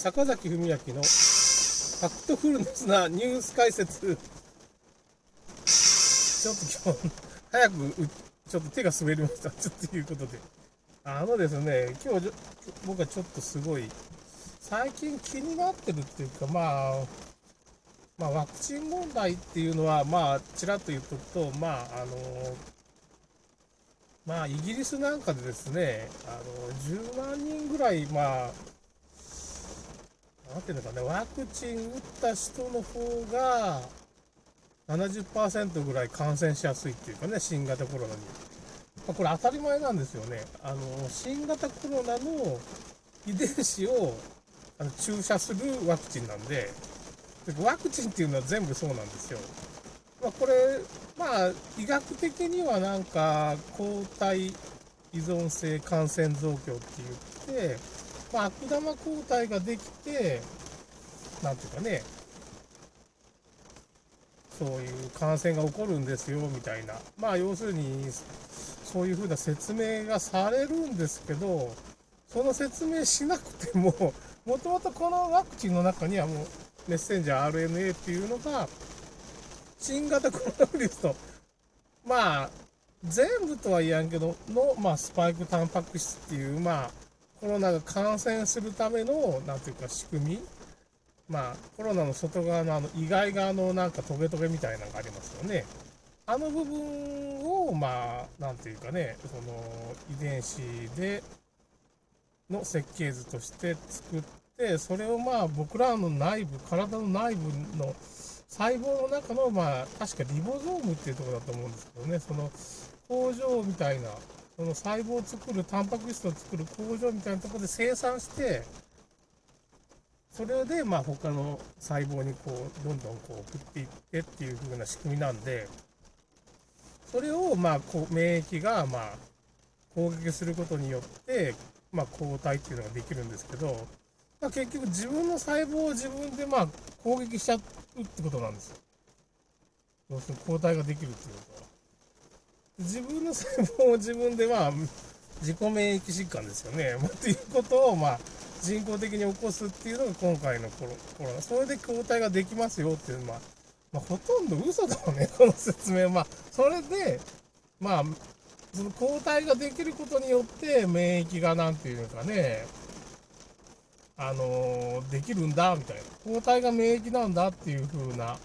坂崎文明のファクトフルネスなニュース解説。ちょっと今日、早くちょっと手が滑りました。ちょっということで。あのですね、今日僕はちょっとすごい、最近気になってるっていうか、まあ、まあ、ワクチン問題っていうのは、まあ、ちらっと言っとくと、まあ、あの、まあ、イギリスなんかでですね、あの、10万人ぐらい、まあ、なんていうのかね、ワクチン打った人の方が、70%ぐらい感染しやすいっていうかね、新型コロナに。まあ、これ当たり前なんですよね。あの、新型コロナの遺伝子をあの注射するワクチンなんで、ワクチンっていうのは全部そうなんですよ。まあ、これ、まあ、医学的にはなんか、抗体依存性感染増強って言って、まあ、悪玉抗体ができて、なんていうかね、そういう感染が起こるんですよみたいな、まあ、要するに、そういうふうな説明がされるんですけど、その説明しなくても、もともとこのワクチンの中にはもう、メッセンジャー RNA っていうのが、新型コロナウイルスと、まあ、全部とは言わんけど、の、まあ、スパイクタンパク質っていう、まあ、コロナが感染するための、なんていうか、仕組み。まあ、コロナの外側のあの、意外側のなんかトゲトゲみたいなのがありますよね。あの部分を、まあ、なんていうかね、その、遺伝子で、の設計図として作って、それをまあ、僕らの内部、体の内部の細胞の中の、まあ、確かリボゾームっていうところだと思うんですけどね、その工場みたいな、その細胞を作る、タンパク質を作る工場みたいなところで生産して、それで、まあ、他の細胞にこう、どんどんこう送っていってっていう風な仕組みなんで、それを、まあ、こう免疫が、まあ、攻撃することによって、まあ、抗体っていうのができるんですけど、まあ、結局自分の細胞を自分で、まあ、攻撃しちゃうってことなんですよ。要するに抗体ができるっていうことは。自分の細胞を自分で、まあ、自己免疫疾患ですよね。っていうことを、まあ、人工的に起こすっていうのが今回のコロコロナ。それで抗体ができますよっていう、まあ、まあ、ほとんど嘘だもんね、この説明。まあ、それで、まあ、その抗体ができることによって免疫がなんていうかね、あのー、できるんだみたいな。抗体が免疫なんだっていう風な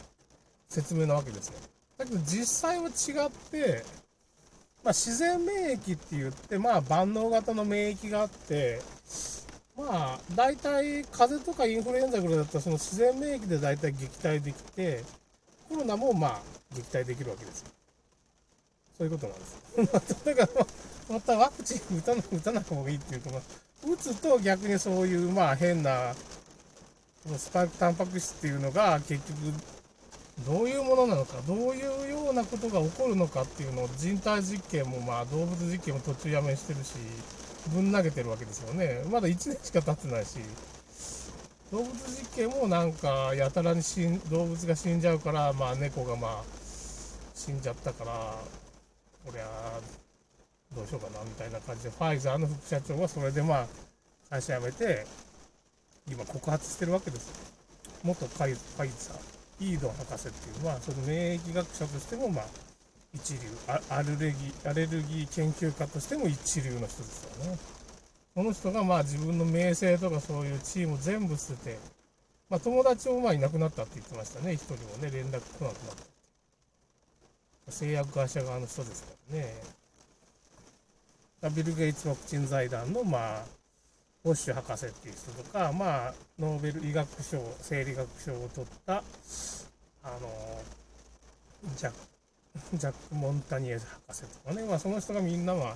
説明なわけですよ。だけど実際は違って、まあ、自然免疫って言って、まあ、万能型の免疫があって、まあ、大体、風邪とかインフルエンザぐらいだったら、その自然免疫で大体撃退できて、コロナもまあ、撃退できるわけですよ。そういうことなんです。だから、またワクチン打たな打たなくもいいっていうと、打つと逆にそういう、まあ、変な、スパイクタンパク質っていうのが結局どういうものなのか、どういうようなことが起こるのかっていうのを人体実験も、まあ、動物実験も途中やめしてるし、ぶん投げてるわけですよね。まだ1年しか経ってないし、動物実験もなんか、やたらに死ん動物が死んじゃうから、まあ、猫がまあ、死んじゃったから、こりゃ、どうしようかな、みたいな感じで、ファイザーの副社長はそれでまあ、会社辞めて、今告発してるわけですよ。元ファイザー。イード博士っていうのは、その免疫学者としても、まあ、一流アレルギー、アレルギー研究家としても一流の人ですよね。この人がまあ自分の名声とかそういうチーム全部捨てて、まあ友達もまあいなくなったって言ってましたね。一人もね、連絡来なくなった。製薬会社側の人ですからね。ビル・ゲイツワクチン財団のまあ、ボッシュ博士っていう人とか、まあ、ノーベル医学賞、生理学賞を取った、あの、ジャック、ジャック・モンタニエ博士とかね、まあ、その人がみんなは、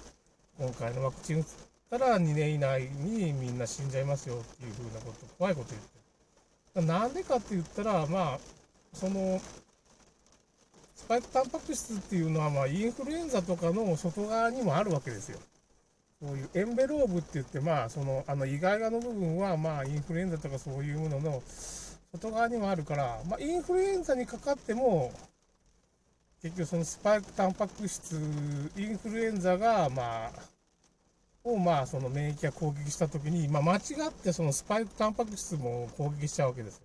今回のワクチン打ったら2年以内にみんな死んじゃいますよっていうふうなこと、怖いこと言ってる。なんでかって言ったら、まあ、その、スパイクタンパク質っていうのは、まあ、インフルエンザとかの外側にもあるわけですよ。そういうエンベローブって言って、まあ、その、あの、意外側の部分は、まあ、インフルエンザとかそういうものの外側にもあるから、まあ、インフルエンザにかかっても、結局そのスパイクタンパク質、インフルエンザが、まあ、を、まあ、その免疫が攻撃したときに、まあ、間違ってそのスパイクタンパク質も攻撃しちゃうわけですよ。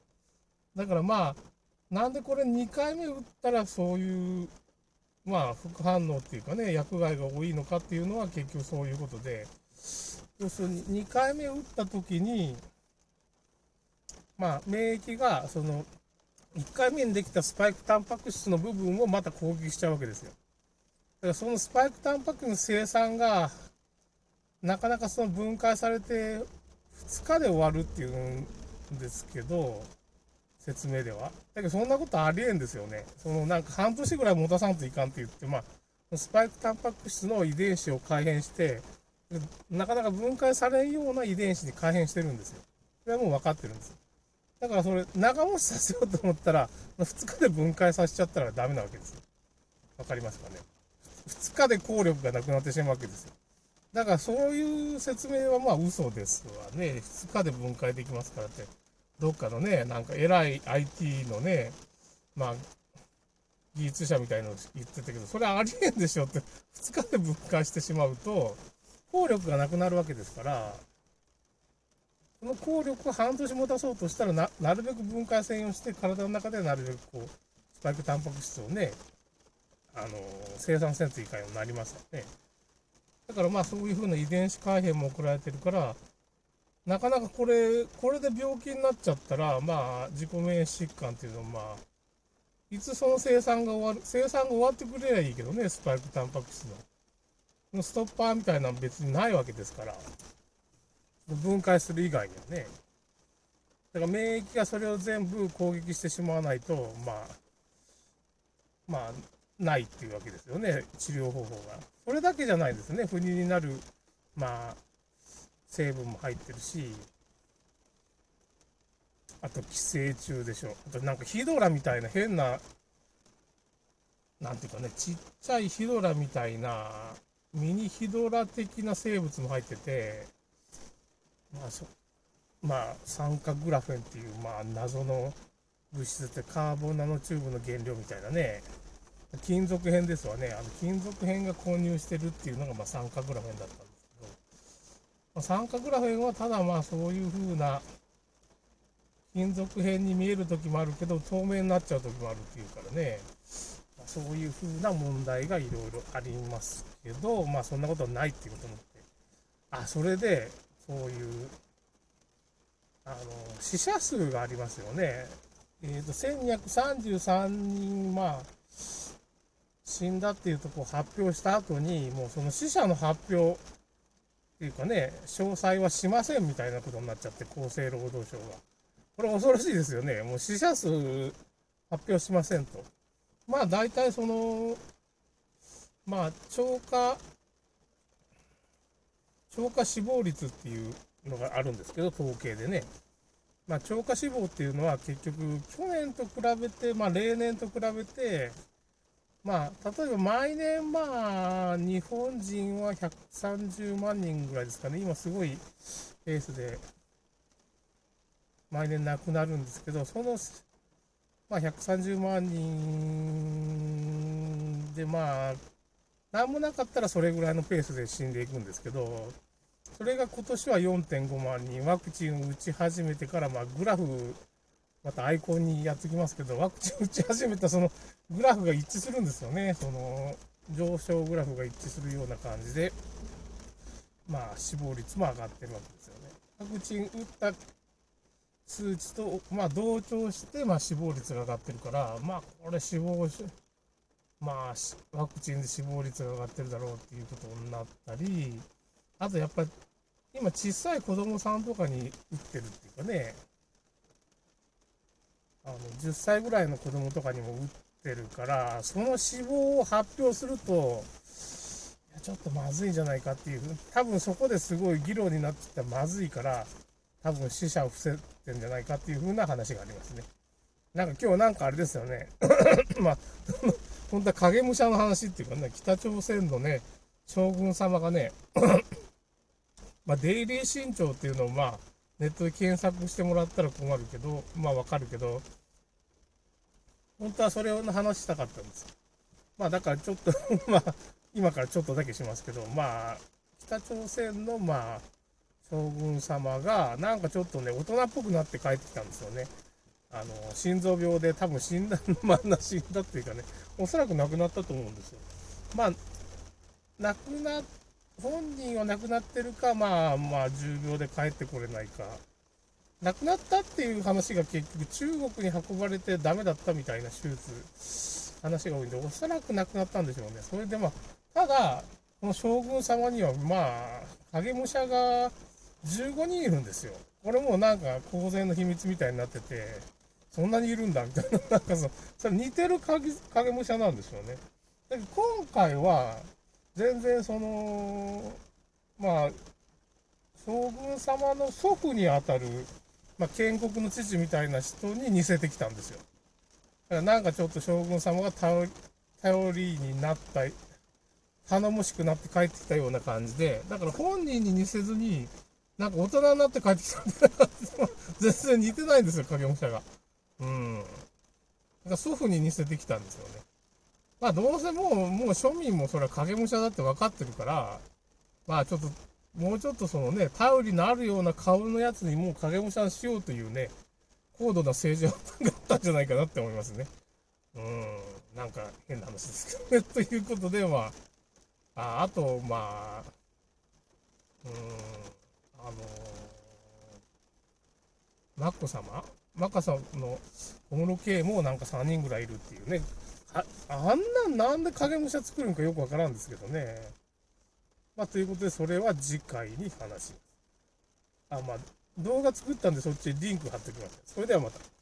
だからまあ、なんでこれ2回目打ったらそういう、まあ、副反応っていうかね、薬害が多いのかっていうのは結局そういうことで、要するに2回目打ったときに、まあ、免疫がその1回目にできたスパイクタンパク質の部分をまた攻撃しちゃうわけですよ。だからそのスパイクタンパク質の生産がなかなかその分解されて2日で終わるっていうんですけど、説明では。だけどそんなことありえんですよね。そのなんか半年ぐらい持たさんといかんって言って、まあ、スパイクタンパク質の遺伝子を改変して、なかなか分解されんような遺伝子に改変してるんですよ。それはもう分かってるんですよ。だからそれ、長持ちさせようと思ったら、2日で分解させちゃったらダメなわけですよ。わかりますかね。2日で効力がなくなってしまうわけですよ。だからそういう説明はまあ嘘ですわね。2日で分解できますからって。どっかのね、なんか偉い IT のね、まあ、技術者みたいの言ってたけど、それありえんでしょって、2日で分解してしまうと、効力がなくなるわけですから、この効力を半年持たそうとしたらな、なるべく分解専用して、体の中でなるべくこう、スパイクタンパク質をね、あの、生産せんといかんようになりますよね。だからまあそういうふうな遺伝子改変も送られてるから、なかなかこれ、これで病気になっちゃったら、まあ、自己免疫疾患っていうのは、まあ、いつその生産が終わる、生産が終わってくれりゃいいけどね、スパイクタンパク質の。ストッパーみたいなの別にないわけですから、分解する以外にはね。だから免疫がそれを全部攻撃してしまわないと、まあ、まあ、ないっていうわけですよね、治療方法が。それだけじゃないですね、不妊になる、まあ、成分も入ってるし、あと寄生虫でしょ。あとなんかヒドラみたいな変な、なんていうかね、ちっちゃいヒドラみたいな、ミニヒドラ的な生物も入ってて、まあそ、まあ、酸化グラフェンっていう、まあ、謎の物質ってカーボンナノチューブの原料みたいなね、金属片ですわね。あの金属片が混入してるっていうのが、まあ、酸化グラフェンだったんで、酸化グラフェンはただまあそういう風な金属片に見える時もあるけど透明になっちゃう時もあるっていうからね、ま、そういう風な問題がいろいろありますけどまあそんなことはないっていうこともって。あそれでそういうあの死者数がありますよね。えーと、1233人まあ死んだっていうとこを発表した後にもうその死者の発表っていうかね、詳細はしませんみたいなことになっちゃって、厚生労働省が。これ恐ろしいですよね。もう死者数発表しませんと。まあ大体その、まあ超過、超過死亡率っていうのがあるんですけど、統計でね。まあ超過死亡っていうのは結局去年と比べて、まあ例年と比べて、まあ、例えば毎年、まあ、日本人は130万人ぐらいですかね、今すごいペースで毎年亡くなるんですけど、その、まあ、130万人で、まあ、なんもなかったらそれぐらいのペースで死んでいくんですけど、それが今年は4.5万人、ワクチンを打ち始めてから、まあ、グラフまたアイコンにやってきますけど、ワクチン打ち始めたそのグラフが一致するんですよね。その上昇グラフが一致するような感じで、まあ死亡率も上がってるわけですよね。ワクチン打った数値と、まあ、同調して、まあ、死亡率が上がってるから、まあ、これ死亡、まあ、ワクチンで死亡率が上がってるだろうっていうことになったり、あとやっぱり、今小さい子供さんとかに打ってるっていうかね、あの10歳ぐらいの子供とかにも打ってるからその死亡を発表するといやちょっとまずいんじゃないかっていう多分そこですごい議論になってきたらまずいから多分死者を防いでんじゃないかっていう風な話がありますね。なんか今日なんかあれですよね。まあ 本当は影武者の話っていうかね北朝鮮のね将軍様がね まあ、デイリー新潮っていうのをまあネットで検索してもらったら困るけど、まあわかるけど、本当はそれを話したかったんです。まあだからちょっと まあ、今からちょっとだけしますけど、まあ、北朝鮮のまあ将軍様がなんかちょっとね大人っぽくなって帰ってきたんですよね。あの心臓病で多分死んだまあな死んだっていうかねおそらく亡くなったと思うんですよ。まあ亡くな本人は亡くなってるかまあまあ重病で帰ってこれないか。亡くなったっていう話が結局中国に運ばれてダメだったみたいな手術話が多いんでおそらく亡くなったんでしょうね。それでまあただこの将軍様にはまあ影武者が15人いるんですよ。これもなんか公然の秘密みたいになっててそんなにいるんだみたいな なんかそそれ似てる影影武者なんですよね。だけど今回は全然そのまあ将軍様の祖父にあたる、まあ、建国の父みたいな人に似せてきたんですよ。だからなんかちょっと将軍様が頼りになった、頼もしくなって帰ってきたような感じで、だから本人に似せずに、なんか大人になって帰ってきたみたいな、全然似てないんですよ、影武者が。うん。だから祖父に似せてきたんですよね。まあどうせもう、もう庶民もそれは影武者だって分かってるから、まあちょっと、もうちょっとそのね、頼りのあるような顔のやつにもう影武者しようというね、高度な政治があったんじゃないかなって思いますね。うん、なんか変な話ですけどね。ということで、まあ、ああと、まあ、うん、あのマッコ様？マッカさんの小室圭もなんか3人ぐらいいるっていうね。ああんなんなんで影武者作るのかよくわからんですけどね。まあ、ということで、それは次回に話します。あ、まあ、動画作ったんで、そっちリンク貼っておきます。それではまた。